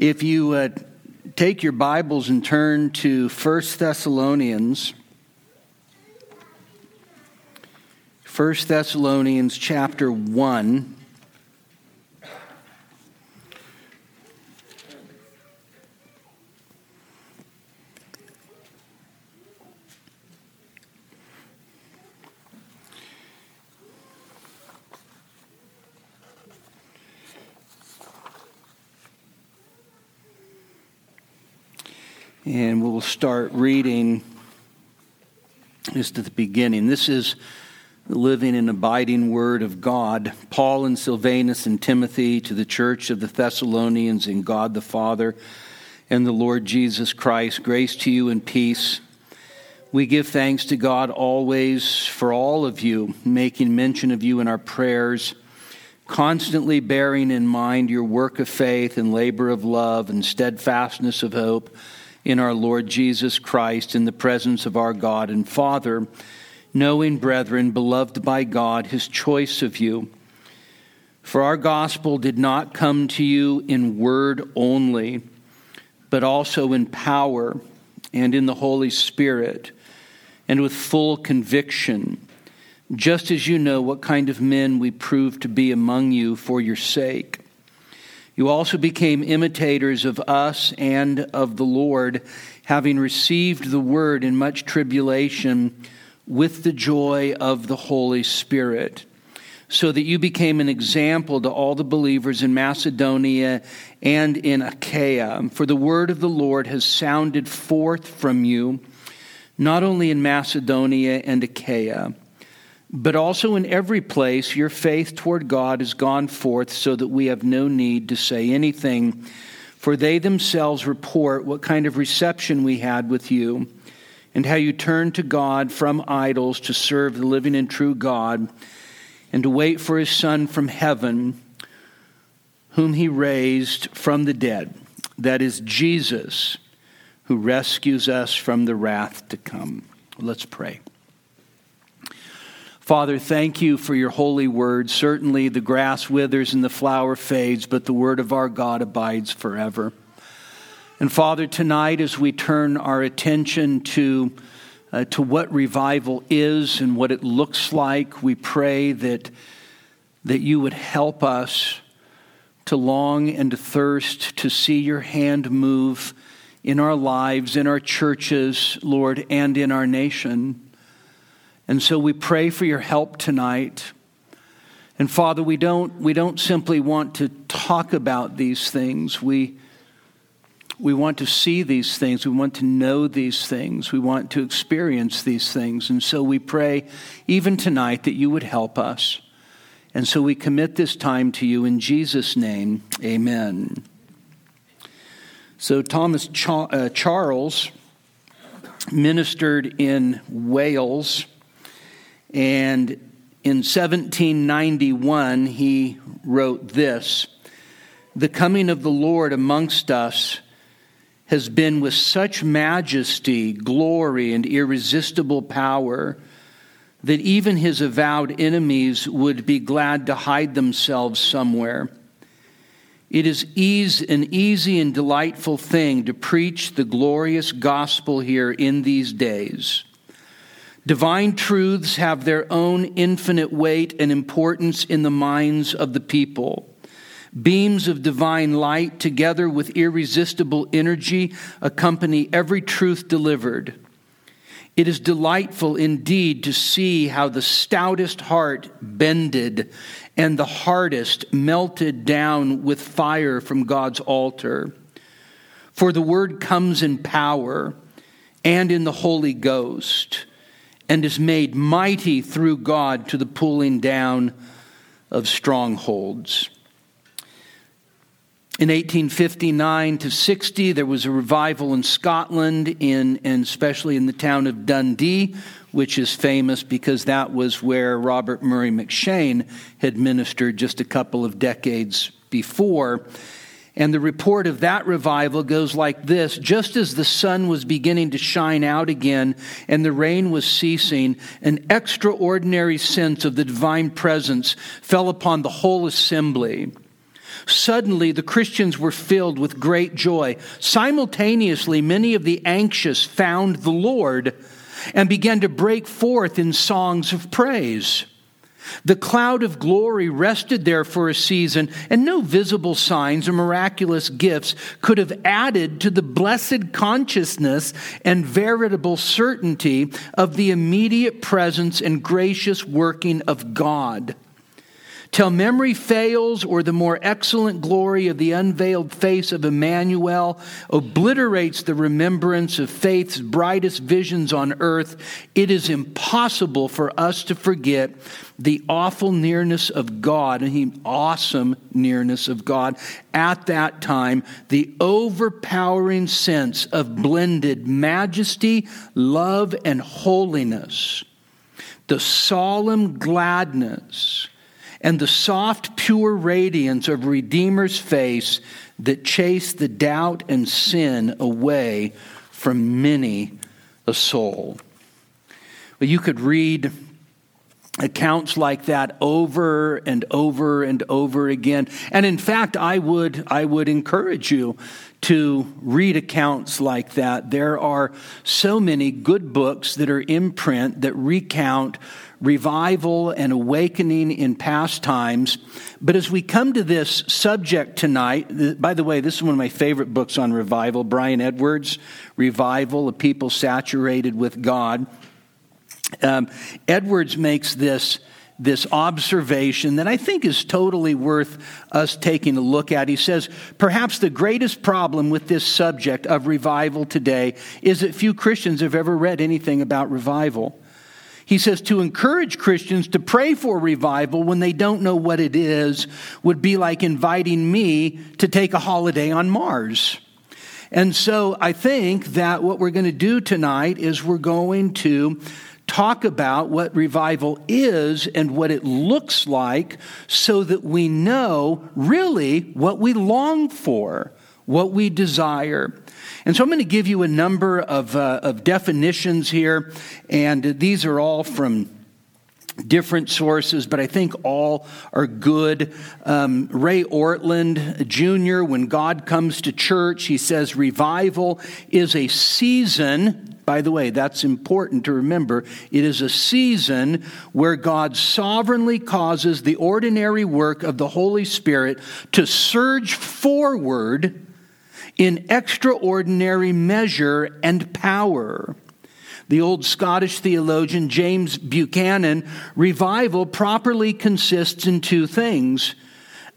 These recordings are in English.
If you uh, take your Bibles and turn to 1 Thessalonians, 1 Thessalonians chapter 1. And we'll start reading just at the beginning. This is the living and abiding word of God. Paul and Silvanus and Timothy to the church of the Thessalonians in God the Father and the Lord Jesus Christ. Grace to you and peace. We give thanks to God always for all of you, making mention of you in our prayers, constantly bearing in mind your work of faith and labor of love and steadfastness of hope in our Lord Jesus Christ in the presence of our God and Father, knowing, brethren, beloved by God, his choice of you. For our gospel did not come to you in word only, but also in power and in the Holy Spirit and with full conviction, just as you know what kind of men we proved to be among you for your sake. You also became imitators of us and of the Lord, having received the word in much tribulation with the joy of the Holy Spirit, so that you became an example to all the believers in Macedonia and in Achaia. For the word of the Lord has sounded forth from you, not only in Macedonia and Achaia but also in every place, your faith toward God has gone forth so that we have no need to say anything. For they themselves report what kind of reception we had with you, and how you turned to God from idols to serve the living and true God, and to wait for his Son from heaven, whom he raised from the dead. That is Jesus, who rescues us from the wrath to come. Let's pray. Father, thank you for your holy word. Certainly the grass withers and the flower fades, but the word of our God abides forever. And Father, tonight as we turn our attention to, uh, to what revival is and what it looks like, we pray that, that you would help us to long and to thirst to see your hand move in our lives, in our churches, Lord, and in our nation. And so we pray for your help tonight. And Father, we don't, we don't simply want to talk about these things. We, we want to see these things. We want to know these things. We want to experience these things. And so we pray, even tonight, that you would help us. And so we commit this time to you in Jesus' name. Amen. So, Thomas uh, Charles ministered in Wales and in 1791, he wrote this The coming of the Lord amongst us has been with such majesty, glory, and irresistible power that even his avowed enemies would be glad to hide themselves somewhere. It is ease, an easy and delightful thing to preach the glorious gospel here in these days. Divine truths have their own infinite weight and importance in the minds of the people. Beams of divine light, together with irresistible energy, accompany every truth delivered. It is delightful indeed to see how the stoutest heart bended and the hardest melted down with fire from God's altar. For the word comes in power and in the Holy Ghost and is made mighty through God to the pulling down of strongholds. In 1859 to 60, there was a revival in Scotland, in, and especially in the town of Dundee, which is famous because that was where Robert Murray M'Cheyne had ministered just a couple of decades before. And the report of that revival goes like this Just as the sun was beginning to shine out again and the rain was ceasing, an extraordinary sense of the divine presence fell upon the whole assembly. Suddenly, the Christians were filled with great joy. Simultaneously, many of the anxious found the Lord and began to break forth in songs of praise. The cloud of glory rested there for a season, and no visible signs or miraculous gifts could have added to the blessed consciousness and veritable certainty of the immediate presence and gracious working of God. Till memory fails, or the more excellent glory of the unveiled face of Emmanuel obliterates the remembrance of faith's brightest visions on earth, it is impossible for us to forget the awful nearness of God, and the awesome nearness of God. At that time, the overpowering sense of blended majesty, love, and holiness, the solemn gladness and the soft, pure radiance of Redeemer's face that chased the doubt and sin away from many a soul. Well, you could read accounts like that over and over and over again. And in fact, I would, I would encourage you to read accounts like that. There are so many good books that are in print that recount revival and awakening in past times. But as we come to this subject tonight, by the way, this is one of my favorite books on revival, Brian Edwards, Revival, a People Saturated with God. Um, Edwards makes this this observation that I think is totally worth us taking a look at. He says, Perhaps the greatest problem with this subject of revival today is that few Christians have ever read anything about revival. He says to encourage Christians to pray for revival when they don't know what it is would be like inviting me to take a holiday on Mars. And so I think that what we're going to do tonight is we're going to talk about what revival is and what it looks like so that we know really what we long for, what we desire. And so I'm going to give you a number of, uh, of definitions here, and these are all from different sources, but I think all are good. Um, Ray Ortlund Jr., when God comes to church, he says revival is a season by the way, that's important to remember. It is a season where God sovereignly causes the ordinary work of the Holy Spirit to surge forward in extraordinary measure and power. The old Scottish theologian James Buchanan, revival properly consists in two things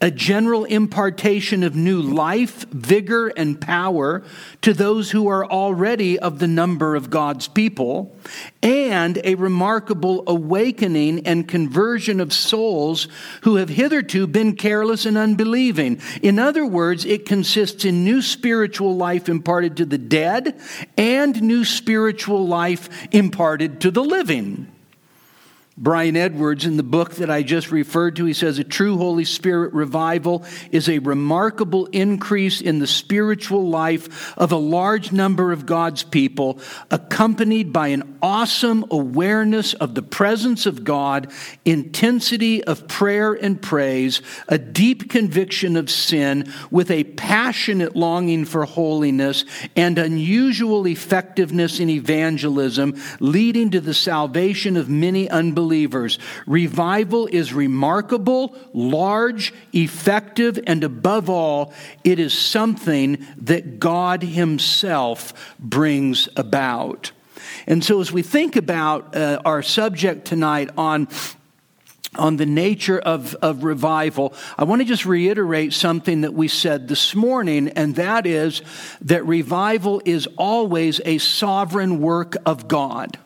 a general impartation of new life, vigor, and power to those who are already of the number of God's people, and a remarkable awakening and conversion of souls who have hitherto been careless and unbelieving. In other words, it consists in new spiritual life imparted to the dead and new spiritual life imparted to the living. Brian Edwards, in the book that I just referred to, he says a true Holy Spirit revival is a remarkable increase in the spiritual life of a large number of God's people, accompanied by an awesome awareness of the presence of God, intensity of prayer and praise, a deep conviction of sin, with a passionate longing for holiness, and unusual effectiveness in evangelism, leading to the salvation of many unbelievers believers. Revival is remarkable, large, effective, and above all, it is something that God Himself brings about. And so, as we think about uh, our subject tonight on on the nature of, of revival, I want to just reiterate something that we said this morning, and that is that revival is always a sovereign work of God.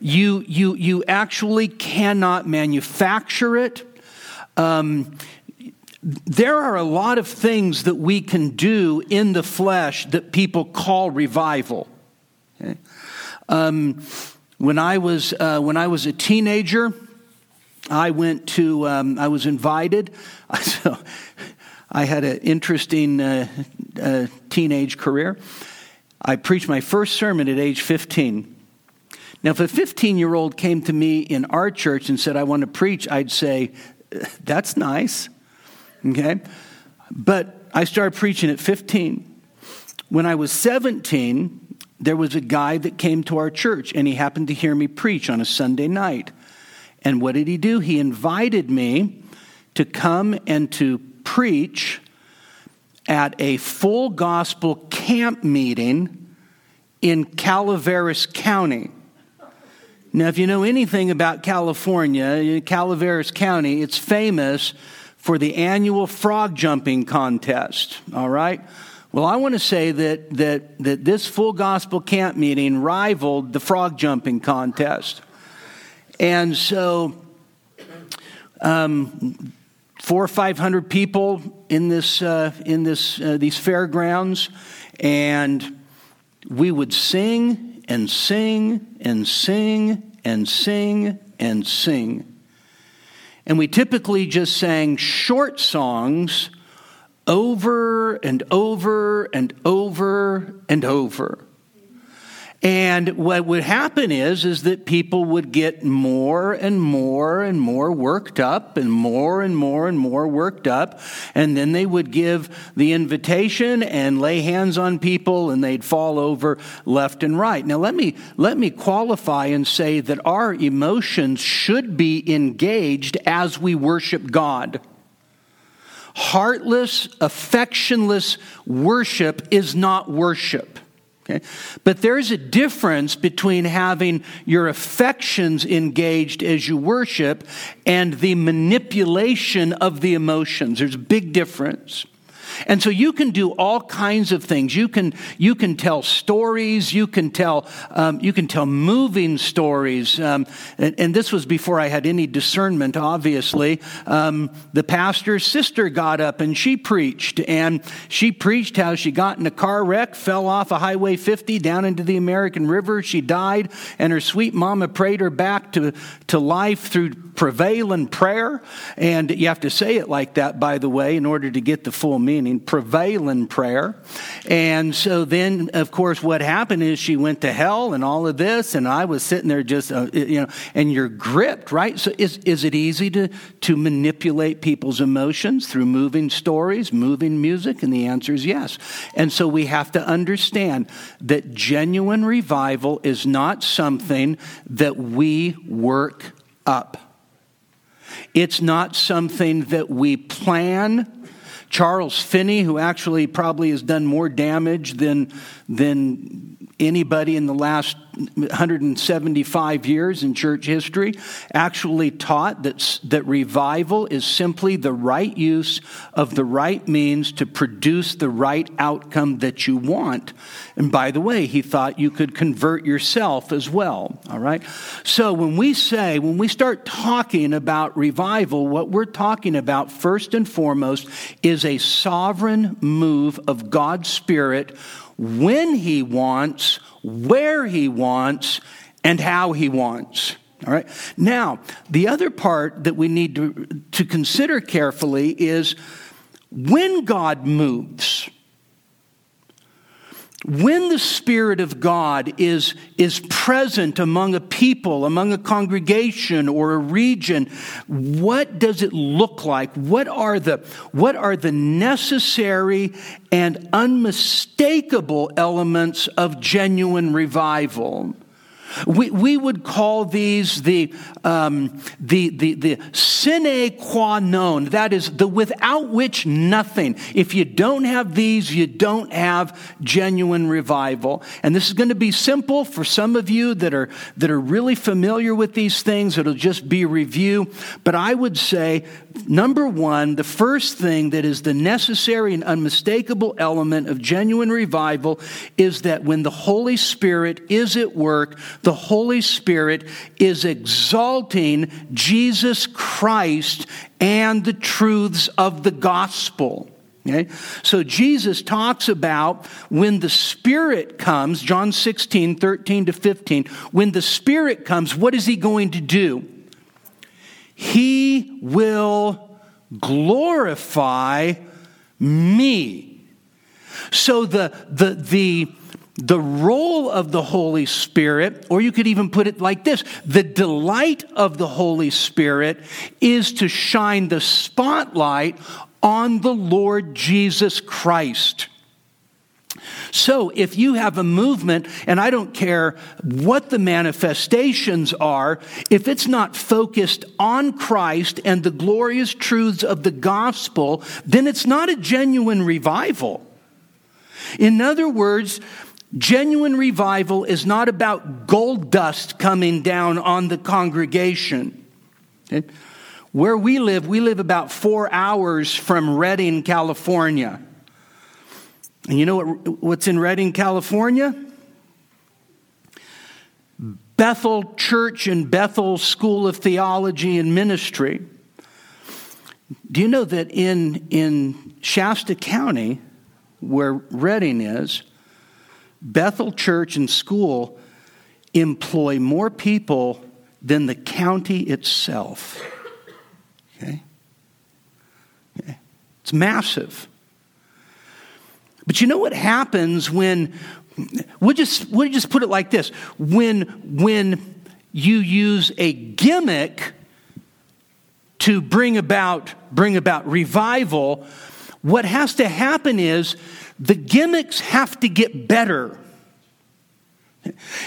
You, you, you actually cannot manufacture it. Um, there are a lot of things that we can do in the flesh that people call revival. Okay? Um, when I was uh, when I was a teenager, I went to um, I was invited. So I had an interesting uh, uh, teenage career. I preached my first sermon at age 15. Now, if a 15 year old came to me in our church and said, I want to preach, I'd say, That's nice. Okay? But I started preaching at 15. When I was 17, there was a guy that came to our church and he happened to hear me preach on a Sunday night. And what did he do? He invited me to come and to preach at a full gospel camp meeting in Calaveras County. Now, if you know anything about California, Calaveras County, it's famous for the annual frog jumping contest, all right? Well, I want to say that, that, that this full gospel camp meeting rivaled the frog jumping contest. And so, um, four or five hundred people in this, uh, in this, uh, these fairgrounds, and we would sing and sing and sing and sing and sing. And we typically just sang short songs over and over and over and over. And what would happen is, is that people would get more and more and more worked up and more and more and more worked up. And then they would give the invitation and lay hands on people and they'd fall over left and right. Now let me, let me qualify and say that our emotions should be engaged as we worship God. Heartless, affectionless worship is not worship. Okay? But there's a difference between having your affections engaged as you worship and the manipulation of the emotions. There's a big difference. And so you can do all kinds of things. You can, you can tell stories. You can tell, um, you can tell moving stories. Um, and, and, this was before I had any discernment, obviously. Um, the pastor's sister got up and she preached. And she preached how she got in a car wreck, fell off a Highway 50 down into the American River. She died, and her sweet mama prayed her back to, to life through prevailing prayer. And you have to say it like that, by the way, in order to get the full meaning. Prevail in prayer. And so then, of course, what happened is she went to hell and all of this. And I was sitting there just, uh, you know, and you're gripped, right? So is, is it easy to, to manipulate people's emotions through moving stories, moving music? And the answer is yes. And so we have to understand that genuine revival is not something that we work up. It's not something that we plan. Charles Finney, who actually probably has done more damage than, than anybody in the last 175 years in church history actually taught that, that revival is simply the right use of the right means to produce the right outcome that you want. And by the way, he thought you could convert yourself as well. All right? So when we say, when we start talking about revival, what we're talking about first and foremost is a sovereign move of God's Spirit when he wants, where he wants, and how he wants. All right. Now, the other part that we need to, to consider carefully is when God moves, when the Spirit of God is, is present among a people, among a congregation or a region, what does it look like? What are the, what are the necessary and unmistakable elements of genuine revival? We, we would call these the, um, the, the, the sine qua non, that is, the without which nothing. If you don't have these, you don't have genuine revival. And this is going to be simple for some of you that are, that are really familiar with these things. It'll just be review. But I would say, number one, the first thing that is the necessary and unmistakable element of genuine revival is that when the Holy Spirit is at work, the Holy Spirit is exalting Jesus Christ and the truths of the gospel. Okay? So Jesus talks about when the Spirit comes, John 16, 13 to 15, when the Spirit comes, what is he going to do? He will glorify me. So the, the, the, the role of the Holy Spirit, or you could even put it like this the delight of the Holy Spirit is to shine the spotlight on the Lord Jesus Christ. So, if you have a movement, and I don't care what the manifestations are, if it's not focused on Christ and the glorious truths of the gospel, then it's not a genuine revival. In other words, genuine revival is not about gold dust coming down on the congregation. Okay? Where we live, we live about four hours from Redding, California. And you know what, what's in Redding, California? Bethel Church and Bethel School of Theology and Ministry. Do you know that in, in Shasta County, where Redding is, Bethel Church and School employ more people than the county itself? Okay? okay. It's massive. But you know what happens when we'll just we'll just put it like this. When when you use a gimmick to bring about bring about revival, what has to happen is the gimmicks have to get better.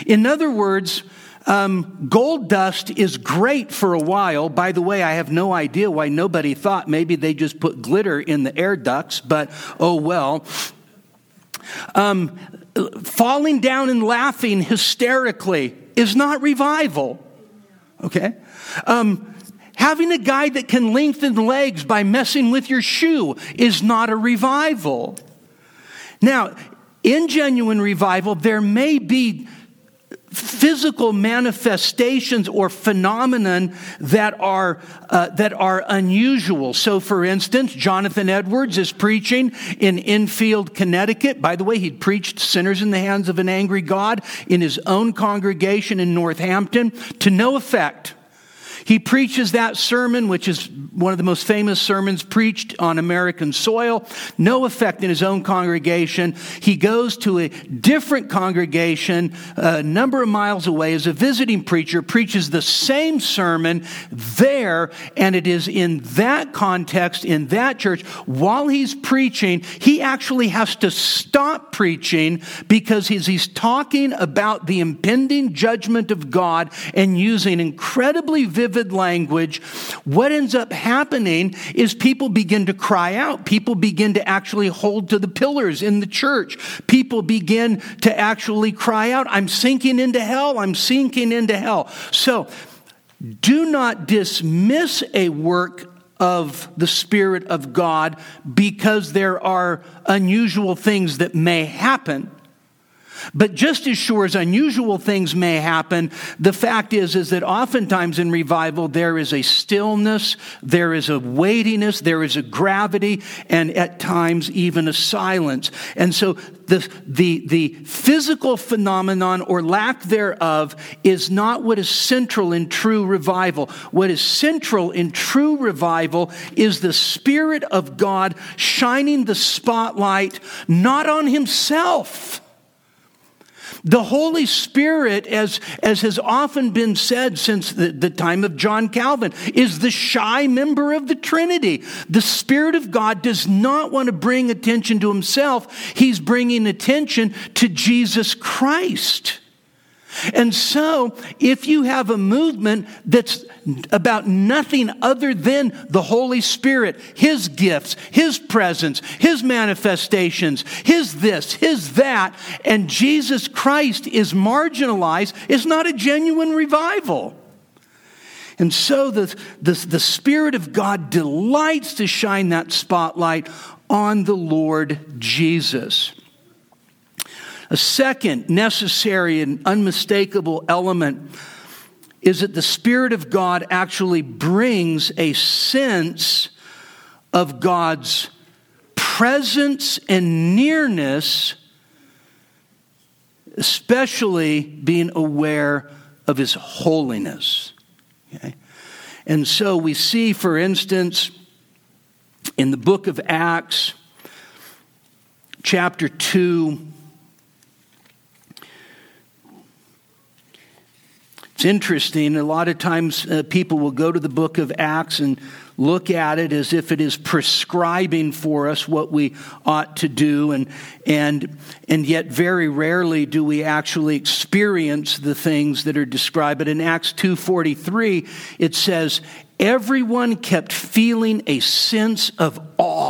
In other words, um, gold dust is great for a while. By the way, I have no idea why nobody thought maybe they just put glitter in the air ducts, but oh well. Um, falling down and laughing hysterically is not revival. Okay? Um, having a guy that can lengthen legs by messing with your shoe is not a revival. Now, in genuine revival, there may be physical manifestations or phenomenon that are uh, that are unusual. So, for instance, Jonathan Edwards is preaching in Enfield, Connecticut. By the way, he'd preached "Sinners in the Hands of an Angry God" in his own congregation in Northampton to no effect. He preaches that sermon, which is one of the most famous sermons preached on American soil, no effect in his own congregation. He goes to a different congregation a number of miles away as a visiting preacher, preaches the same sermon there, and it is in that context, in that church, while he's preaching, he actually has to stop preaching because he's, he's talking about the impending judgment of God and using incredibly vivid vivid language, what ends up happening is people begin to cry out. People begin to actually hold to the pillars in the church. People begin to actually cry out, I'm sinking into hell. I'm sinking into hell. So, do not dismiss a work of the Spirit of God because there are unusual things that may happen. But just as sure as unusual things may happen, the fact is, is that oftentimes in revival there is a stillness, there is a weightiness, there is a gravity, and at times even a silence. And so the, the, the physical phenomenon or lack thereof is not what is central in true revival. What is central in true revival is the Spirit of God shining the spotlight not on Himself the Holy Spirit, as, as has often been said since the, the time of John Calvin, is the shy member of the Trinity. The Spirit of God does not want to bring attention to himself, he's bringing attention to Jesus Christ. And so, if you have a movement that's about nothing other than the Holy Spirit, His gifts, His presence, His manifestations, His this, His that, and Jesus Christ is marginalized, it's not a genuine revival. And so the, the, the Spirit of God delights to shine that spotlight on the Lord Jesus. A second necessary and unmistakable element is that the Spirit of God actually brings a sense of God's presence and nearness, especially being aware of His holiness. Okay? And so we see, for instance, in the book of Acts, chapter 2, It's interesting. A lot of times uh, people will go to the book of Acts and look at it as if it is prescribing for us what we ought to do and and and yet very rarely do we actually experience the things that are described but in Acts 2:43 it says everyone kept feeling a sense of awe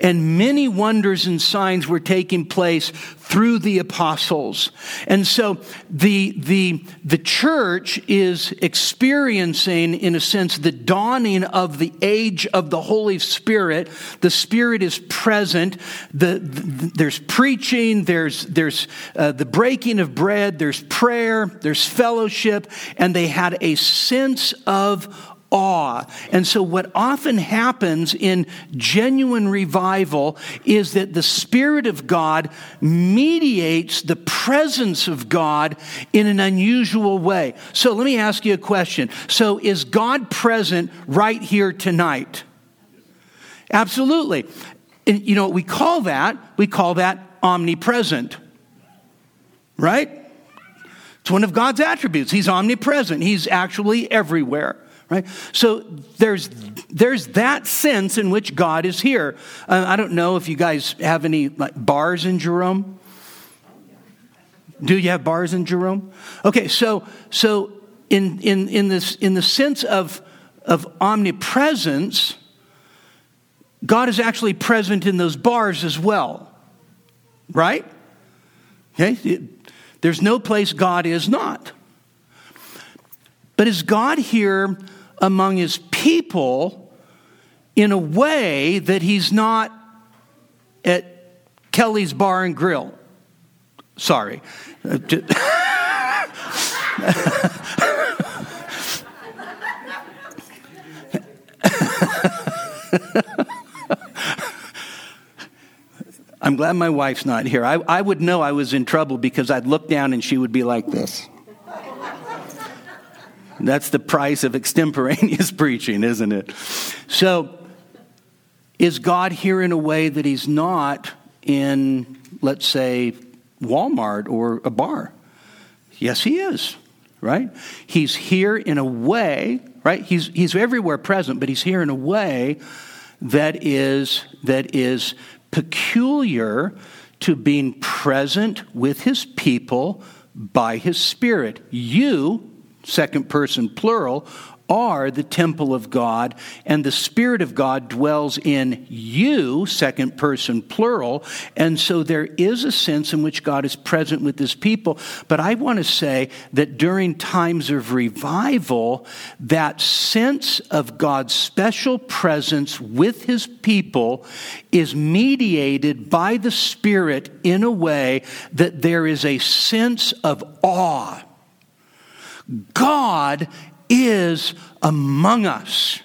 and many wonders and signs were taking place through the apostles. And so the, the, the church is experiencing, in a sense, the dawning of the age of the Holy Spirit. The Spirit is present. The, the there's preaching, there's, there's uh, the breaking of bread, there's prayer, there's fellowship, and they had a sense of awe. And so, what often happens in genuine revival is that the Spirit of God mediates the presence of God in an unusual way. So, let me ask you a question. So, is God present right here tonight? Absolutely. And you know what we call that? We call that omnipresent. Right? It's one of God's attributes. He's omnipresent, He's actually everywhere right? So there's there's that sense in which God is here. Uh, I don't know if you guys have any like bars in Jerome. Do you have bars in Jerome? Okay, so so in in in this in the sense of of omnipresence, God is actually present in those bars as well, right? Okay, there's no place God is not. But is God here among his people in a way that he's not at Kelly's Bar and Grill. Sorry. I'm glad my wife's not here. I, I would know I was in trouble because I'd look down and she would be like this. That's the price of extemporaneous preaching, isn't it? So, is God here in a way that He's not in, let's say, Walmart or a bar? Yes, He is, right? He's here in a way, right? He's, he's everywhere present, but He's here in a way that is, that is peculiar to being present with His people by His Spirit. You, second person plural, are the temple of God, and the Spirit of God dwells in you, second person plural. And so there is a sense in which God is present with his people. But I want to say that during times of revival, that sense of God's special presence with his people is mediated by the Spirit in a way that there is a sense of awe God is among us.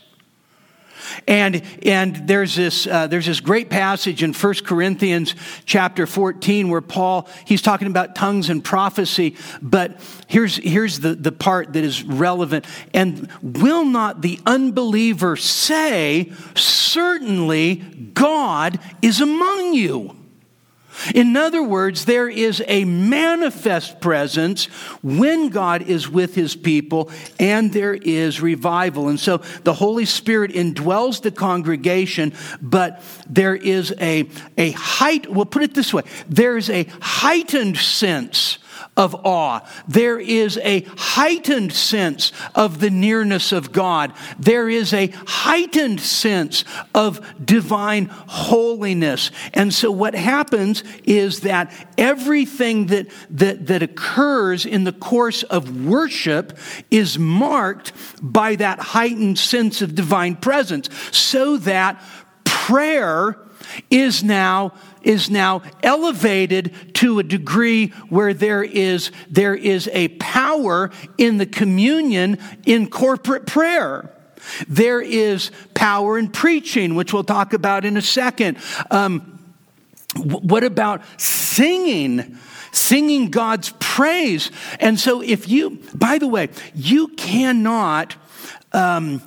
And, and there's, this, uh, there's this great passage in 1 Corinthians chapter 14 where Paul, he's talking about tongues and prophecy, but here's, here's the, the part that is relevant. And will not the unbeliever say, certainly God is among you? In other words, there is a manifest presence when God is with his people, and there is revival. And so the Holy Spirit indwells the congregation, but there is a, a height, we'll put it this way there is a heightened sense of awe. There is a heightened sense of the nearness of God. There is a heightened sense of divine holiness. And so what happens is that everything that, that, that occurs in the course of worship is marked by that heightened sense of divine presence so that prayer is now is now elevated to a degree where there is, there is a power in the communion in corporate prayer. There is power in preaching, which we'll talk about in a second. Um, what about singing? Singing God's praise. And so, if you, by the way, you cannot um,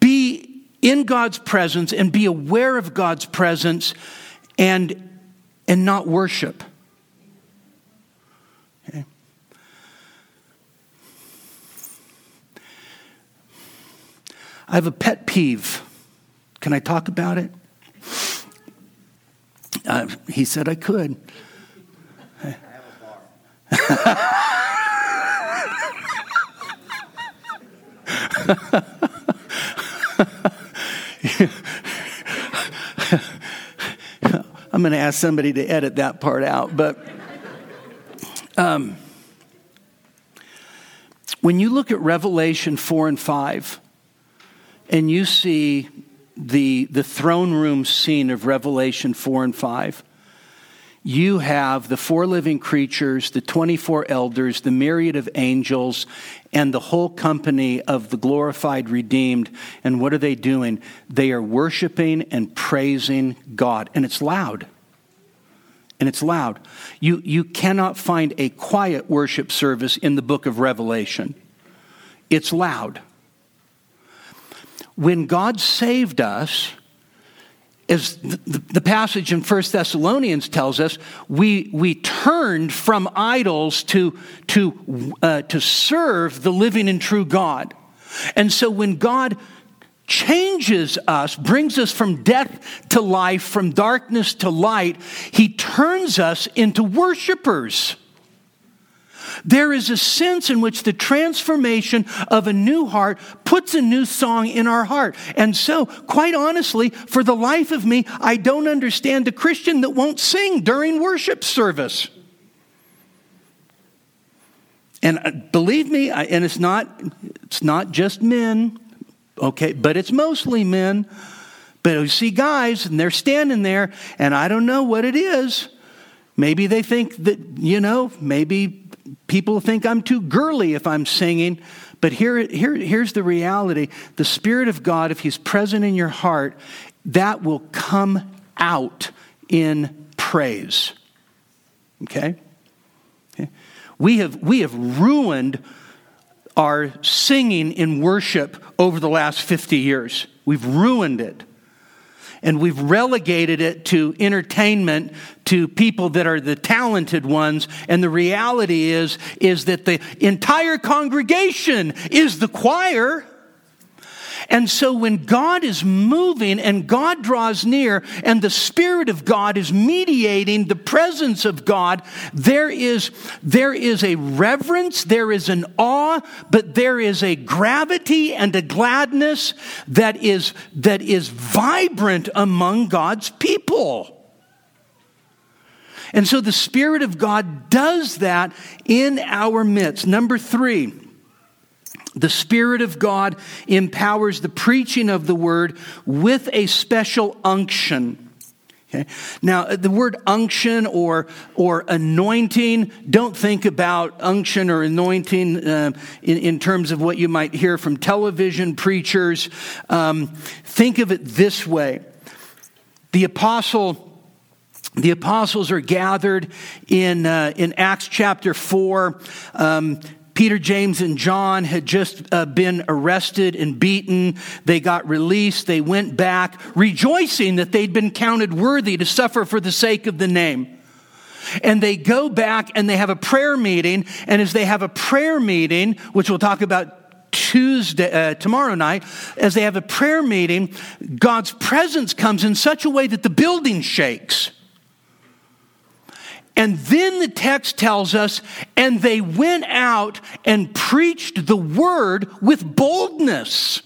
be in God's presence and be aware of God's presence and, and not worship. Okay. I have a pet peeve. Can I talk about it? Uh, he said I could. I have a bar. I'm going to ask somebody to edit that part out, but um, when you look at Revelation 4 and 5, and you see the, the throne room scene of Revelation 4 and 5, you have the four living creatures, the 24 elders, the myriad of angels, and the whole company of the glorified redeemed. And what are they doing? They are worshiping and praising God. And it's loud. And it's loud. You, you cannot find a quiet worship service in the book of Revelation. It's loud. When God saved us, as the, passage in 1 Thessalonians tells us, we, we turned from idols to, to, uh, to serve the living and true God. And so when God changes us, brings us from death to life, from darkness to light, he turns us into worshipers. There is a sense in which the transformation of a new heart puts a new song in our heart. And so, quite honestly, for the life of me, I don't understand a Christian that won't sing during worship service. And uh, believe me, and it's not, it's not just men, okay, but it's mostly men. But you see guys, and they're standing there, and I don't know what it is. Maybe they think that, you know, maybe people think I'm too girly if I'm singing. But here, here, here's the reality the Spirit of God, if He's present in your heart, that will come out in praise. Okay? okay? We, have, we have ruined our singing in worship over the last 50 years. We've ruined it and we've relegated it to entertainment to people that are the talented ones and the reality is is that the entire congregation is the choir and so when God is moving and God draws near and the Spirit of God is mediating the presence of God, there is, there is a reverence, there is an awe, but there is a gravity and a gladness that is, that is vibrant among God's people. And so the Spirit of God does that in our midst. Number three, the Spirit of God empowers the preaching of the word with a special unction. Okay. Now, the word unction or, or anointing, don't think about unction or anointing uh, in, in terms of what you might hear from television preachers. Um, think of it this way the apostle. The apostles are gathered in, uh, in Acts chapter 4. Um, Peter, James, and John had just uh, been arrested and beaten. They got released. They went back, rejoicing that they'd been counted worthy to suffer for the sake of the name. And they go back and they have a prayer meeting. And as they have a prayer meeting, which we'll talk about Tuesday, uh, tomorrow night, as they have a prayer meeting, God's presence comes in such a way that the building shakes. And then the text tells us, and they went out and preached the word with boldness.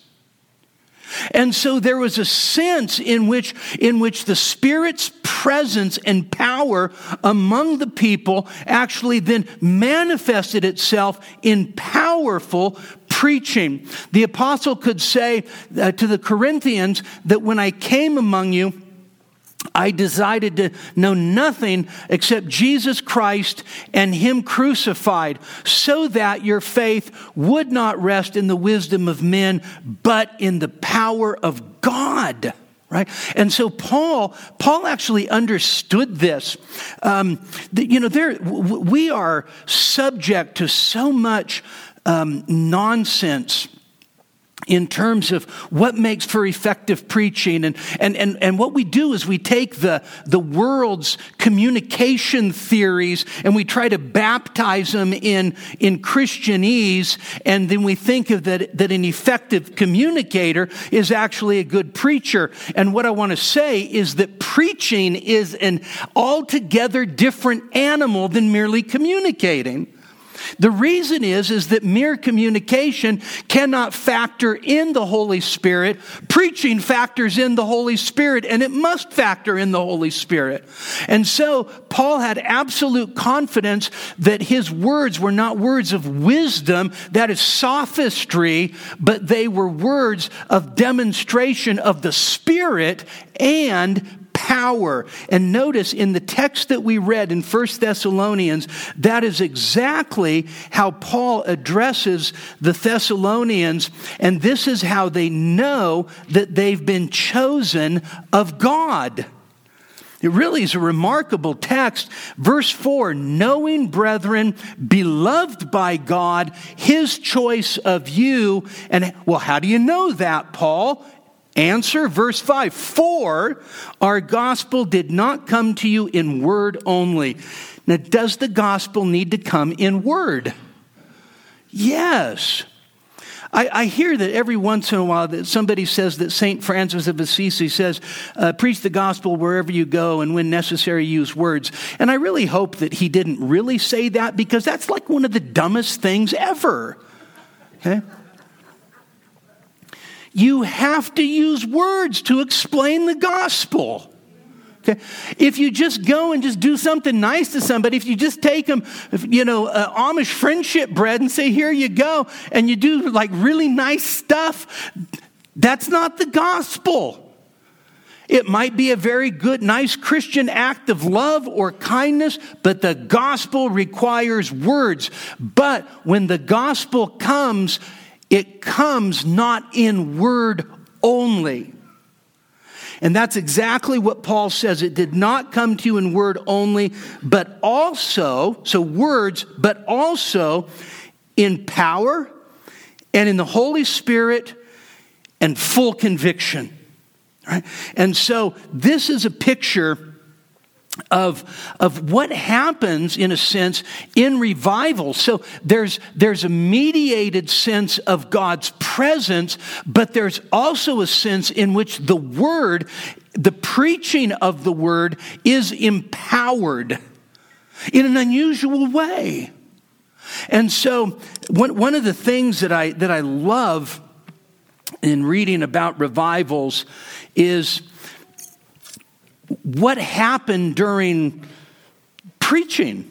And so there was a sense in which, in which the Spirit's presence and power among the people actually then manifested itself in powerful preaching. The apostle could say uh, to the Corinthians that when I came among you, I decided to know nothing except Jesus Christ and Him crucified, so that your faith would not rest in the wisdom of men, but in the power of God. Right? And so Paul, Paul actually understood this. Um, you know, there, we are subject to so much um, nonsense in terms of what makes for effective preaching. And, and, and, and what we do is we take the, the world's communication theories and we try to baptize them in, in Christianese. And then we think of that, that an effective communicator is actually a good preacher. And what I want to say is that preaching is an altogether different animal than merely communicating. The reason is, is that mere communication cannot factor in the Holy Spirit. Preaching factors in the Holy Spirit, and it must factor in the Holy Spirit. And so, Paul had absolute confidence that his words were not words of wisdom, that is sophistry, but they were words of demonstration of the Spirit and power. And notice in the text that we read in 1 Thessalonians, that is exactly how Paul addresses the Thessalonians. And this is how they know that they've been chosen of God. It really is a remarkable text. Verse 4 knowing, brethren, beloved by God, his choice of you. And, well, how do you know that, Paul? Answer, verse 5 For our gospel did not come to you in word only. Now, does the gospel need to come in word? Yes. I, I, hear that every once in a while that somebody says that St. Francis of Assisi says, uh, preach the gospel wherever you go and when necessary use words. And I really hope that he didn't really say that because that's like one of the dumbest things ever. Okay? You have to use words to explain the gospel. Okay? If you just go and just do something nice to somebody, if you just take them, you know, uh, Amish friendship bread and say, here you go, and you do like really nice stuff, that's not the gospel. It might be a very good, nice Christian act of love or kindness, but the gospel requires words. But when the gospel comes, it comes not in word only. And that's exactly what Paul says. It did not come to you in word only, but also, so words, but also in power and in the Holy Spirit and full conviction. Right? And so this is a picture of, of what happens, in a sense, in revival. So there's, there's a mediated sense of God's presence, but there's also a sense in which the word, the preaching of the word, is empowered in an unusual way. And so, one, one of the things that I, that I love in reading about revivals is what happened during preaching.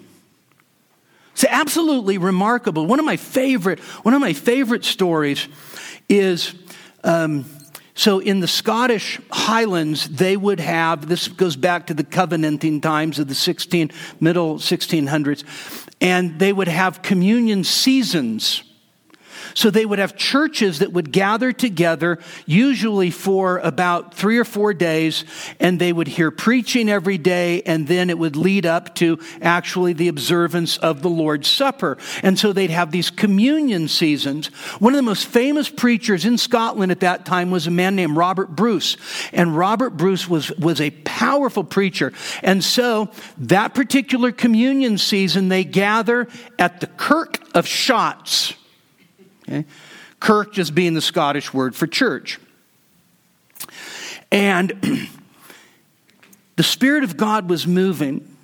It's absolutely remarkable. One of my favorite, one of my favorite stories is um, so in the Scottish Highlands, they would have this goes back to the Covenanting times of the 16 middle 1600s, and they would have communion seasons. So they would have churches that would gather together, usually for about three or four days, and they would hear preaching every day, and then it would lead up to actually the observance of the Lord's Supper. And so they'd have these communion seasons. One of the most famous preachers in Scotland at that time was a man named Robert Bruce. And Robert Bruce was, was a powerful preacher. And so that particular communion season, they gather at the Kirk of Shotts. Okay? Kirk just being the Scottish word for church. And the Spirit of God was moving.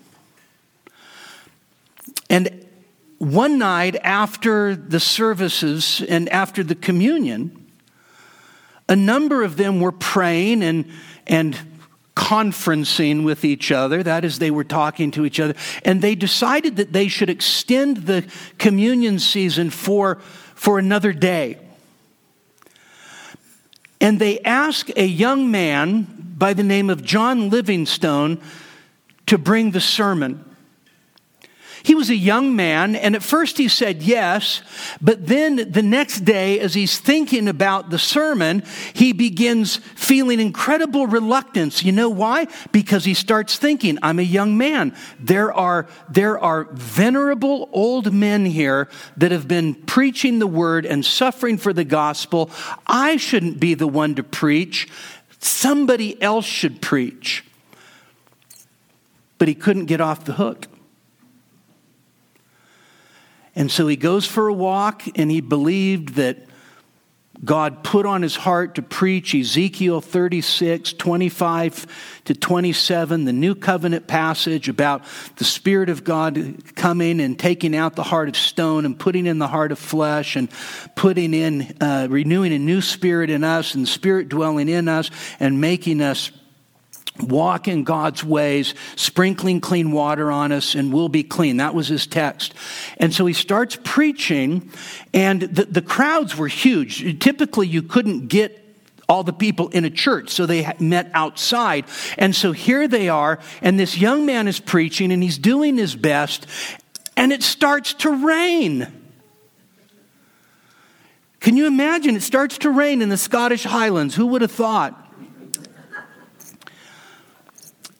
And one night after the services and after the communion, a number of them were praying and, and conferencing with each other. That is, they were talking to each other. And they decided that they should extend the communion season for for another day. And they ask a young man by the name of John Livingstone to bring the sermon. He was a young man, and at first he said yes, but then the next day, as he's thinking about the sermon, he begins feeling incredible reluctance. You know why? Because he starts thinking, I'm a young man. There are, there are venerable old men here that have been preaching the word and suffering for the gospel. I shouldn't be the one to preach. Somebody else should preach. But he couldn't get off the hook. And so he goes for a walk, and he believed that God put on his heart to preach Ezekiel 36, 25 to 27, the new covenant passage about the Spirit of God coming and taking out the heart of stone and putting in the heart of flesh and putting in, uh, renewing a new spirit in us and Spirit dwelling in us and making us walk in God's ways, sprinkling clean water on us, and we'll be clean. That was his text. And so he starts preaching, and the, the crowds were huge. Typically, you couldn't get all the people in a church, so they met outside. And so here they are, and this young man is preaching, and he's doing his best, and it starts to rain. Can you imagine? It starts to rain in the Scottish Highlands. Who would have thought?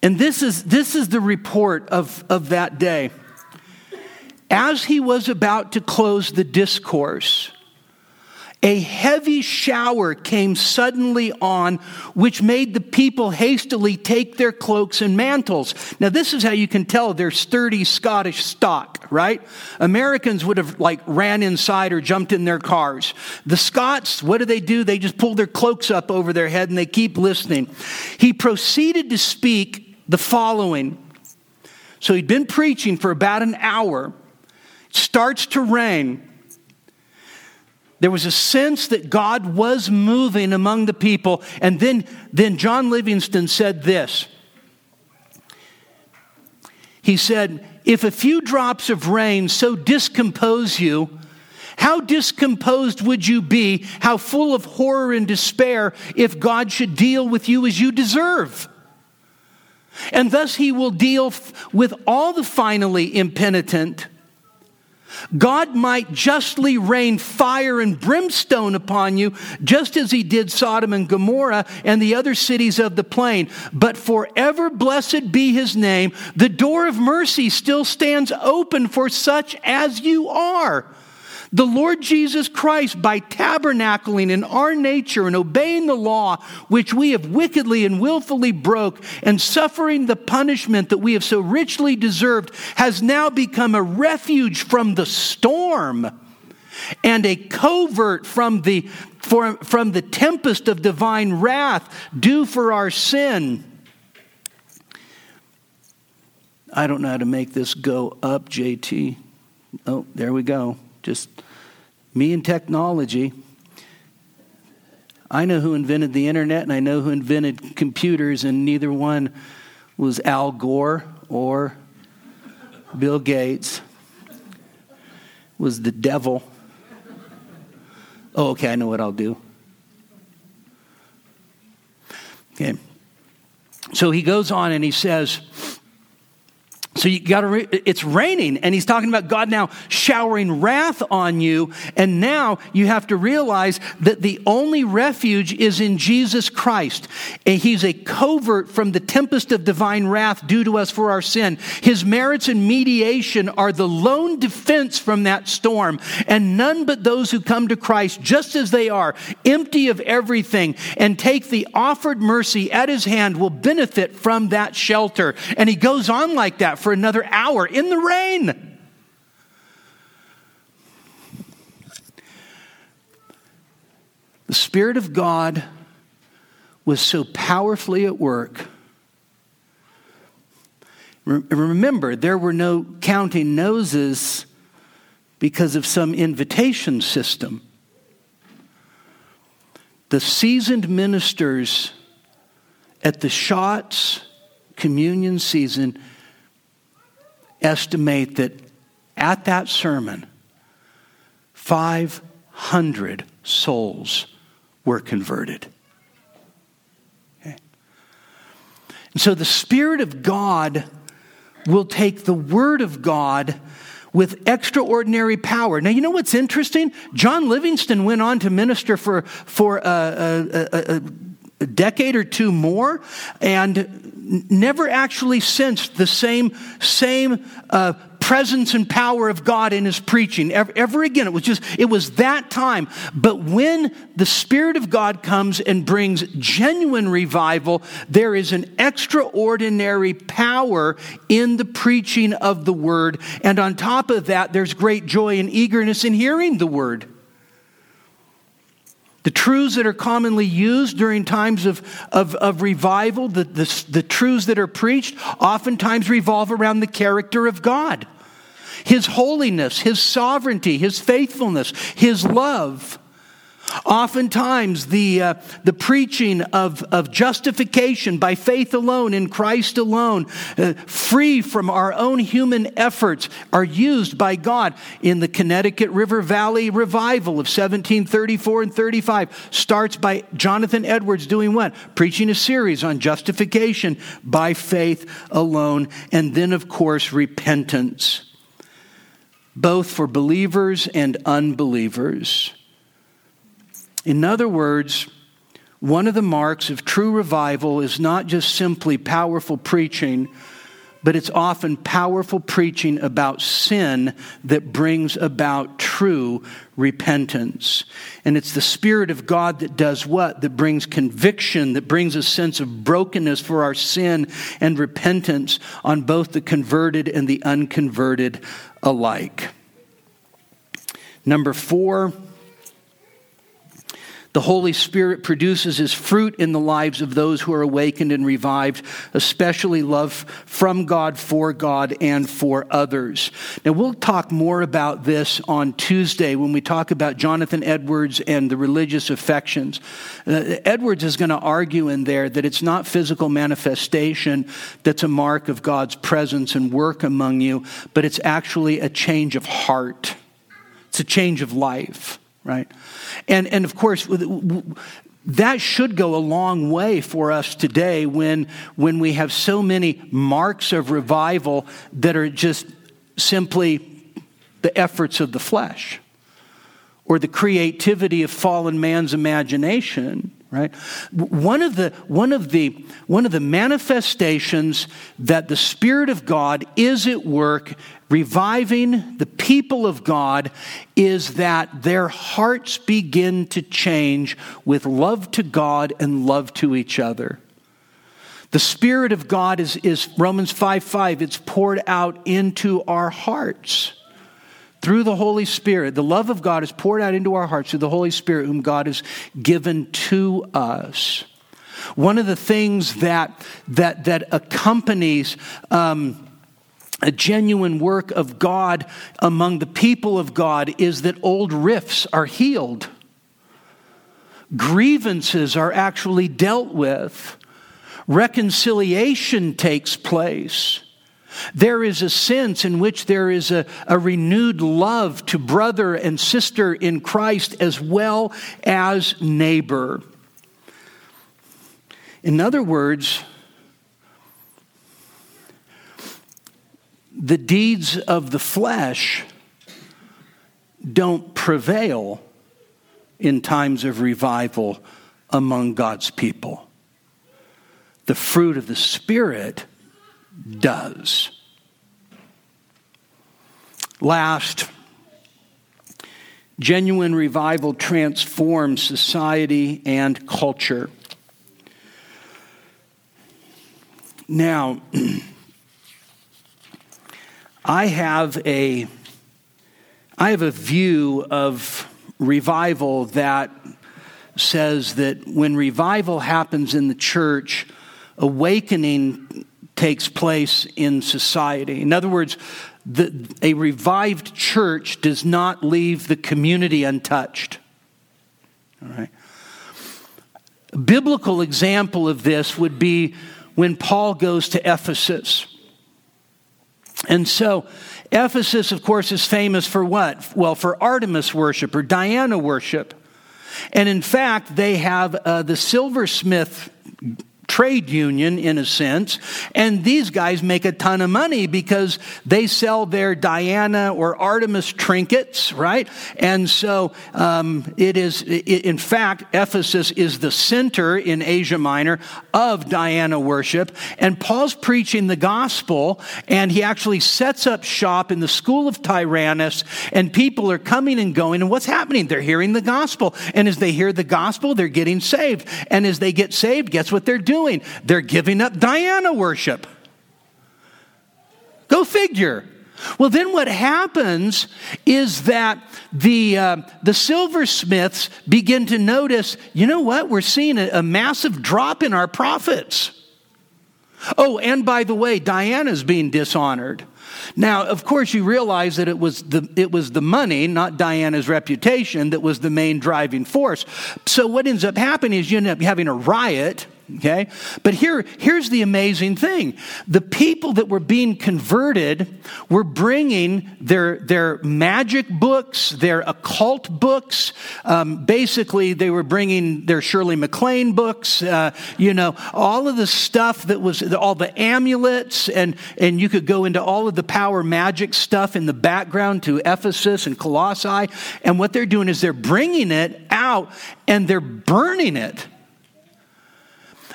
And this is, this is the report of, of that day. As he was about to close the discourse, a heavy shower came suddenly on, which made the people hastily take their cloaks and mantles. Now, this is how you can tell they're sturdy Scottish stock, right? Americans would have like ran inside or jumped in their cars. The Scots, what do they do? They just pull their cloaks up over their head and they keep listening. He proceeded to speak the following. So he'd been preaching for about an hour. It starts to rain. There was a sense that God was moving among the people. And then, then John Livingston said this. He said, If a few drops of rain so discompose you, how discomposed would you be? How full of horror and despair if God should deal with you as you deserve? And thus he will deal with all the finally impenitent. God might justly rain fire and brimstone upon you, just as he did Sodom and Gomorrah and the other cities of the plain. But forever blessed be his name. The door of mercy still stands open for such as you are. The Lord Jesus Christ, by tabernacling in our nature and obeying the law, which we have wickedly and willfully broke, and suffering the punishment that we have so richly deserved, has now become a refuge from the storm and a covert from the, for, from the tempest of divine wrath due for our sin. I don't know how to make this go up, JT. Oh, there we go. Just me and technology. I know who invented the internet and I know who invented computers, and neither one was Al Gore or Bill Gates. Was the devil. Oh, okay, I know what I'll do. Okay. So he goes on and he says, so you got to, re- it's raining, and he's talking about God now showering wrath on you. And now you have to realize that the only refuge is in Jesus Christ. And he's a covert from the tempest of divine wrath due to us for our sin. His merits and mediation are the lone defense from that storm. And none but those who come to Christ, just as they are, empty of everything, and take the offered mercy at his hand, will benefit from that shelter. And he goes on like that for another hour in the rain. The Spirit of God was so powerfully at work. Remember, there were no counting noses because of some invitation system. The seasoned ministers at the Shotts communion season estimate that at that sermon, 500 souls were converted. Okay. And so the Spirit of God will take the Word of God with extraordinary power. Now, you know what's interesting? John Livingston went on to minister for, for a, a, a, a decade or two more and never actually sensed the same, same uh, presence and power of God in his preaching ever, ever, again. It was just, it was that time. But when the Spirit of God comes and brings genuine revival, there is an extraordinary power in the preaching of the word. And on top of that, there's great joy and eagerness in hearing the word. The truths that are commonly used during times of, of, of revival, the, the, the truths that are preached, oftentimes revolve around the character of God. His holiness, His sovereignty, His faithfulness, His love. Oftentimes, the, uh, the preaching of, of justification by faith alone in Christ alone, uh, free from our own human efforts, are used by God in the Connecticut River Valley revival of 1734 and 35. Starts by Jonathan Edwards doing what? Preaching a series on justification by faith alone, and then, of course, repentance both for believers and unbelievers. In other words, one of the marks of true revival is not just simply powerful preaching, but it's often powerful preaching about sin that brings about true repentance. And it's the Spirit of God that does what? That brings conviction, that brings a sense of brokenness for our sin and repentance on both the converted and the unconverted alike. Number four, the Holy Spirit produces his fruit in the lives of those who are awakened and revived, especially love from God, for God, and for others. Now, we'll talk more about this on Tuesday when we talk about Jonathan Edwards and the religious affections. Uh, Edwards is going to argue in there that it's not physical manifestation that's a mark of God's presence and work among you, but it's actually a change of heart, it's a change of life right? And, and of course, that should go a long way for us today when, when we have so many marks of revival that are just simply the efforts of the flesh or the creativity of fallen man's imagination right one of the one of the one of the manifestations that the spirit of god is at work reviving the people of God is that their hearts begin to change with love to God and love to each other. The Spirit of God is, is Romans 5 5, it's poured out into our hearts through the Holy Spirit. The love of God is poured out into our hearts through the Holy Spirit, whom God has given to us. One of the things that, that, that accompanies um, a genuine work of God among the people of God is that old rifts are healed. Grievances are actually dealt with. Reconciliation takes place. There is a sense in which there is a, a renewed love to brother and sister in Christ as well as neighbor. In other words, the deeds of the flesh don't prevail in times of revival among God's people. The fruit of the Spirit does. Last, genuine revival transforms society and culture. Now, I have a I have a view of revival that says that when revival happens in the church, awakening takes place in society. In other words, the, a revived church does not leave the community untouched. All right. A biblical example of this would be when Paul goes to Ephesus. And so, Ephesus, of course, is famous for what? Well, for Artemis worship or Diana worship. And in fact, they have uh, the silversmith trade union in a sense. And these guys make a ton of money because they sell their Diana or Artemis trinkets, right? And so um, it is, it, in fact, Ephesus is the center in Asia Minor of Diana worship. And Paul's preaching the gospel, and he actually sets up shop in the school of Tyrannus, and people are coming and going. And what's happening? They're hearing the gospel. And as they hear the gospel, they're getting saved. And as they get saved, guess what they're doing? Doing? They're giving up Diana worship. Go figure. Well, then what happens is that the, uh, the silversmiths begin to notice you know what? We're seeing a, a massive drop in our profits. Oh, and by the way, Diana's being dishonored. Now, of course, you realize that it was the, it was the money, not Diana's reputation, that was the main driving force. So, what ends up happening is you end up having a riot Okay? But here, here's the amazing thing. The people that were being converted were bringing their, their magic books, their occult books. Um, basically, they were bringing their Shirley MacLaine books, uh, you know, all of the stuff that was, all the amulets, and, and you could go into all of the power magic stuff in the background to Ephesus and Colossae. And what they're doing is they're bringing it out and they're burning it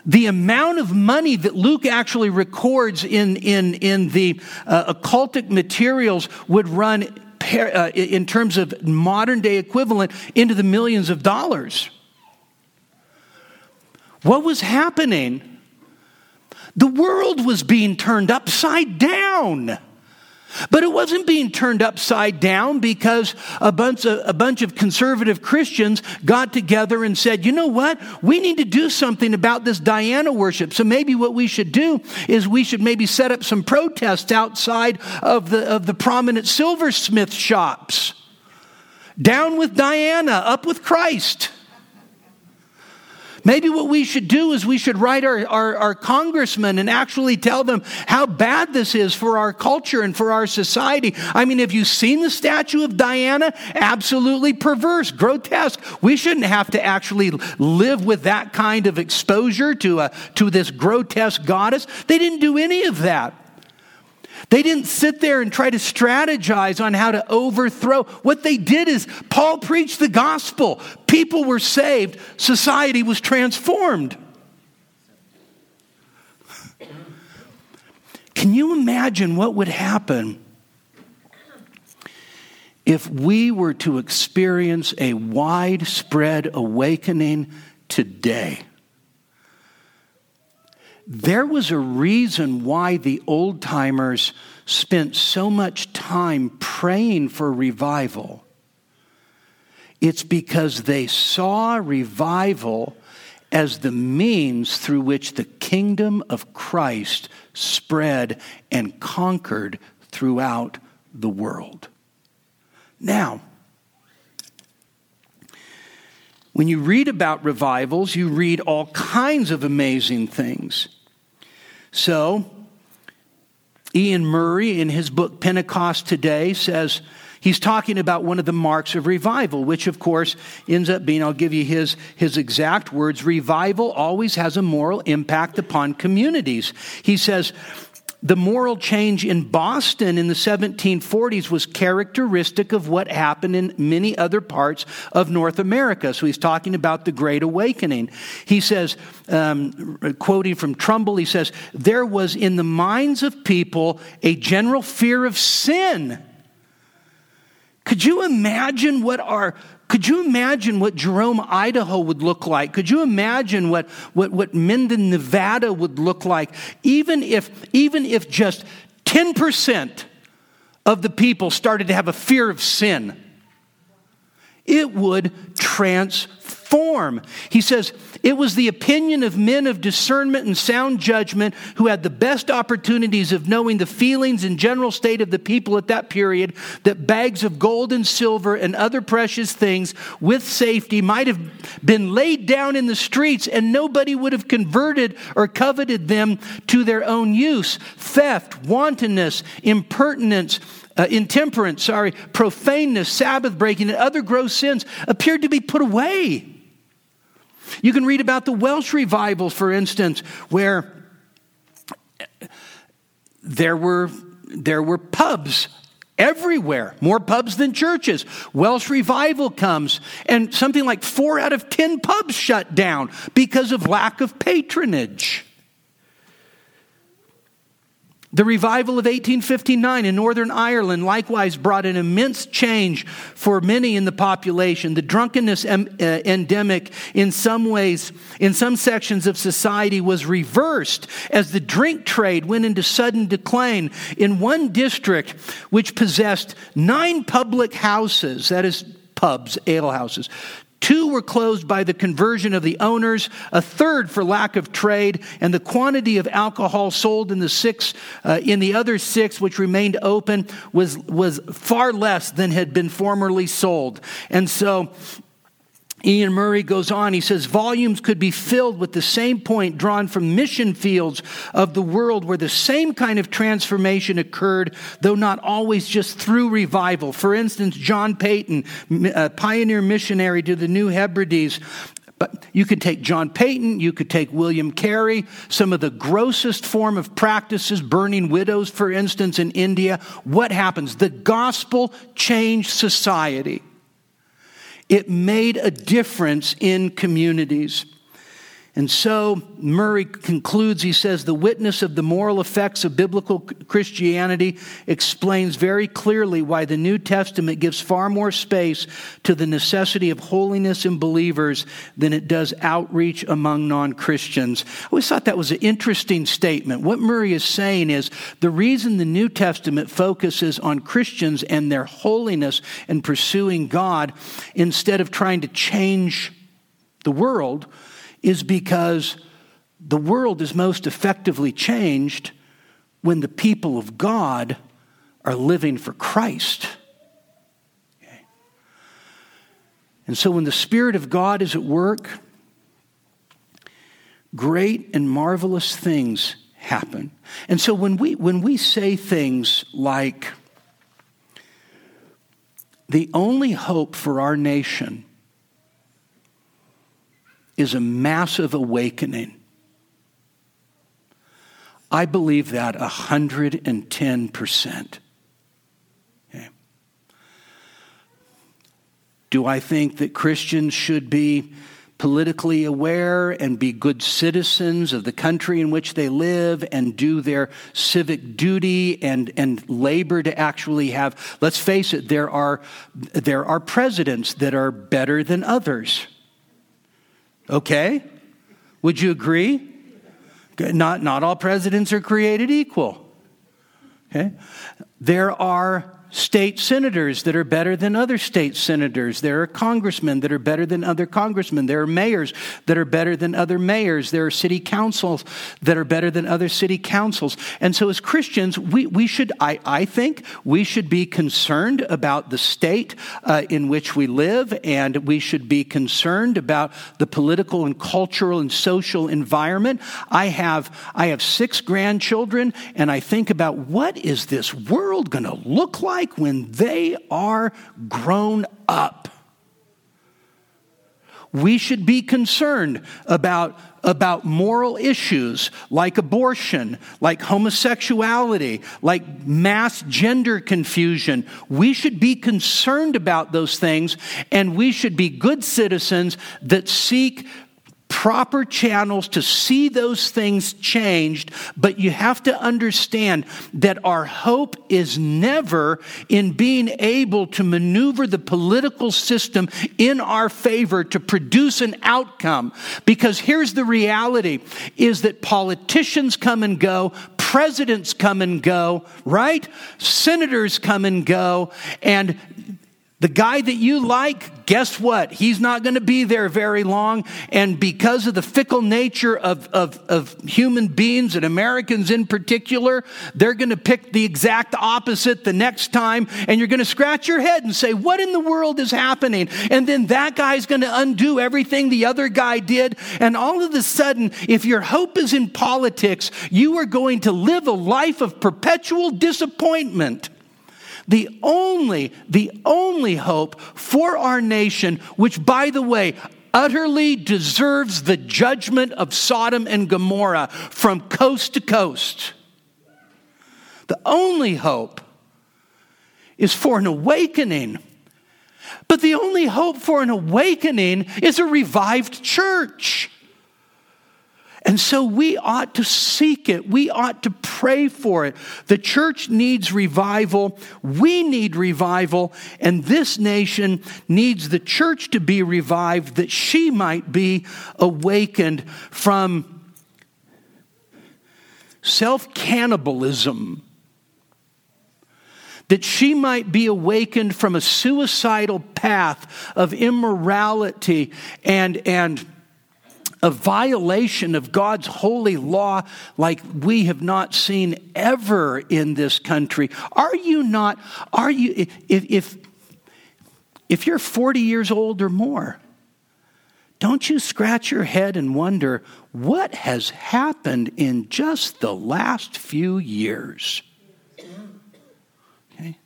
the amount of money that Luke actually records in, in, in the uh, occultic materials would run uh, in terms of modern day equivalent into the millions of dollars. What was happening? The world was being turned upside down. But it wasn't being turned upside down because a bunch, of, a bunch of conservative Christians got together and said, you know what? We need to do something about this Diana worship. So maybe what we should do is we should maybe set up some protests outside of the, of the prominent silversmith shops. Down with Diana, up with Christ. Maybe what we should do is we should write our, our, our, congressmen and actually tell them how bad this is for our culture and for our society. I mean, have you seen the statue of Diana? Absolutely perverse, grotesque. We shouldn't have to actually live with that kind of exposure to, a, to this grotesque goddess. They didn't do any of that. They didn't sit there and try to strategize on how to overthrow. What they did is Paul preached the gospel. People were saved, society was transformed. Can you imagine what would happen if we were to experience a widespread awakening today? There was a reason why the old timers spent so much time praying for revival. It's because they saw revival as the means through which the kingdom of Christ spread and conquered throughout the world. Now, when you read about revivals, you read all kinds of amazing things. So, Iain Murray, in his book Pentecost Today, says he's talking about one of the marks of revival, which, of course, ends up being, I'll give you his, his exact words revival always has a moral impact upon communities. He says, the moral change in Boston in the 1740s was characteristic of what happened in many other parts of North America. So he's talking about the Great Awakening. He says, um, quoting from Trumbull, he says, There was in the minds of people a general fear of sin. Could you imagine what our could you imagine what Jerome, Idaho would look like? Could you imagine what, what, what Minden, Nevada would look like? Even if, even if just 10% of the people started to have a fear of sin, it would transform. He says, it was the opinion of men of discernment and sound judgment who had the best opportunities of knowing the feelings and general state of the people at that period that bags of gold and silver and other precious things with safety might have been laid down in the streets and nobody would have converted or coveted them to their own use. Theft, wantonness, impertinence, uh, intemperance, sorry, profaneness, Sabbath breaking, and other gross sins appeared to be put away. You can read about the Welsh revival, for instance, where there were, there were pubs everywhere, more pubs than churches. Welsh revival comes, and something like four out of ten pubs shut down because of lack of patronage. The revival of 1859 in Northern Ireland likewise brought an immense change for many in the population. The drunkenness uh, endemic, in some ways, in some sections of society, was reversed as the drink trade went into sudden decline. In one district, which possessed nine public houses, that is, pubs, ale houses, Two were closed by the conversion of the owners, a third for lack of trade, and the quantity of alcohol sold in the six, uh, in the other six, which remained open, was, was far less than had been formerly sold. And so Iain Murray goes on, he says, volumes could be filled with the same point drawn from mission fields of the world where the same kind of transformation occurred, though not always just through revival. For instance, John Paton, a uh, pioneer missionary to the New Hebrides, but you could take John Paton, you could take William Carey, some of the grossest form of practices, burning widows, for instance, in India. What happens? The gospel changed society. It made a difference in communities. And so Murray concludes, he says, the witness of the moral effects of biblical Christianity explains very clearly why the New Testament gives far more space to the necessity of holiness in believers than it does outreach among non Christians. I always thought that was an interesting statement. What Murray is saying is the reason the New Testament focuses on Christians and their holiness and pursuing God instead of trying to change the world is because the world is most effectively changed when the people of God are living for Christ. Okay. And so when the Spirit of God is at work, great and marvelous things happen. And so when we, when we say things like, the only hope for our nation is a massive awakening. I believe that 110%. Okay. Do I think that Christians should be politically aware and be good citizens of the country in which they live and do their civic duty and, and labor to actually have, let's face it, there are, there are presidents that are better than others. Okay? Would you agree? Not, not all presidents are created equal. Okay? There are state senators that are better than other state senators. There are congressmen that are better than other congressmen. There are mayors that are better than other mayors. There are city councils that are better than other city councils. And so, as Christians, we, we should, I, I think, we should be concerned about the state uh, in which we live, and we should be concerned about the political and cultural and social environment. I have, I have six grandchildren, and I think about what is this world going to look like? Like when they are grown up. We should be concerned about, about moral issues like abortion, like homosexuality, like mass gender confusion. We should be concerned about those things, and we should be good citizens that seek proper channels to see those things changed, but you have to understand that our hope is never in being able to maneuver the political system in our favor to produce an outcome. Because here's the reality is that politicians come and go, presidents come and go, right? Senators come and go, and the guy that you like, guess what? He's not going to be there very long. And because of the fickle nature of, of, of human beings and Americans in particular, they're going to pick the exact opposite the next time. And you're going to scratch your head and say, What in the world is happening? And then that guy's going to undo everything the other guy did. And all of a sudden, if your hope is in politics, you are going to live a life of perpetual disappointment. The only, the only hope for our nation, which by the way, utterly deserves the judgment of Sodom and Gomorrah from coast to coast. The only hope is for an awakening. But the only hope for an awakening is a revived church. And so we ought to seek it. We ought to pray for it. The church needs revival. We need revival. And this nation needs the church to be revived that she might be awakened from self cannibalism. That she might be awakened from a suicidal path of immorality and, and a violation of God's holy law like we have not seen ever in this country. Are you not, are you, if, if, if you're 40 years old or more, don't you scratch your head and wonder what has happened in just the last few years? Okay.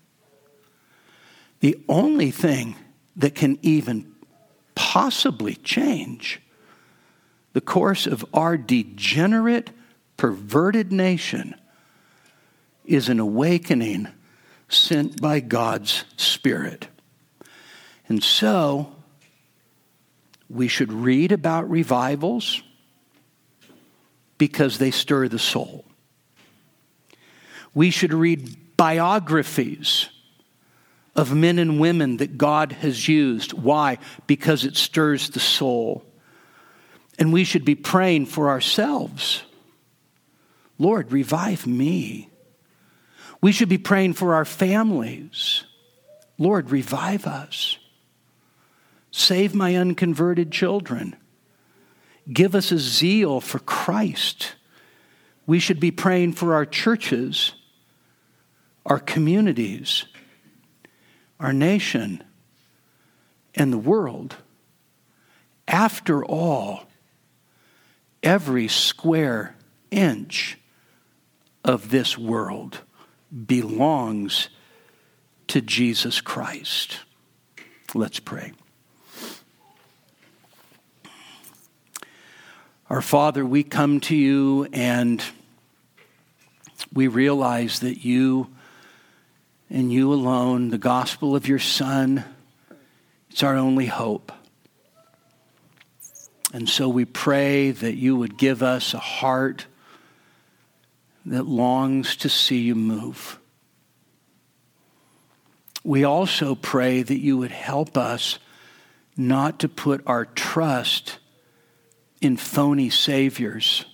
The only thing that can even possibly change the course of our degenerate, perverted nation is an awakening sent by God's Spirit. And so, we should read about revivals because they stir the soul. We should read biographies of men and women that God has used. Why? Because it stirs the soul. And we should be praying for ourselves Lord, revive me. We should be praying for our families. Lord, revive us. Save my unconverted children. Give us a zeal for Christ. We should be praying for our churches, our communities, our nation, and the world. After all, every square inch of this world belongs to Jesus Christ. Let's pray. Our Father, we come to you and we realize that you and you alone, the gospel of your Son, it's our only hope. And so we pray that you would give us a heart that longs to see you move. We also pray that you would help us not to put our trust in phony saviors.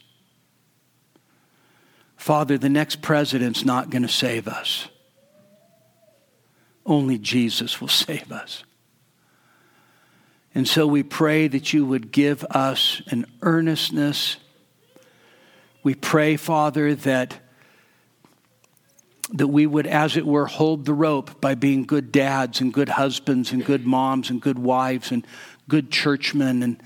Father, the next president's not going to save us. Only Jesus will save us. And so we pray that you would give us an earnestness. We pray, Father, that, that we would, as it were, hold the rope by being good dads and good husbands and good moms and good wives and good churchmen and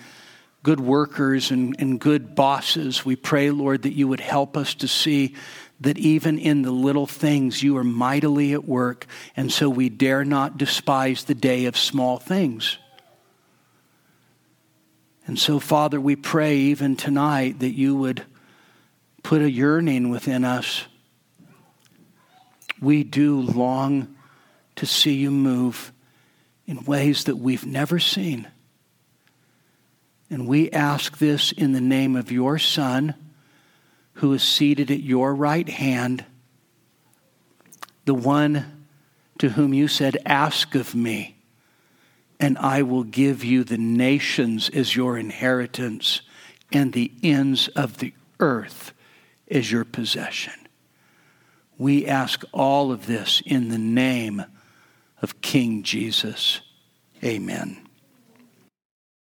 good workers and, and good bosses. We pray, Lord, that you would help us to see that even in the little things you are mightily at work, and so we dare not despise the day of small things. And so, Father, we pray even tonight that you would put a yearning within us. We do long to see you move in ways that we've never seen. And we ask this in the name of your Son, who is seated at your right hand, the one to whom you said, Ask of me and I will give you the nations as your inheritance and the ends of the earth as your possession. We ask all of this in the name of King Jesus. Amen.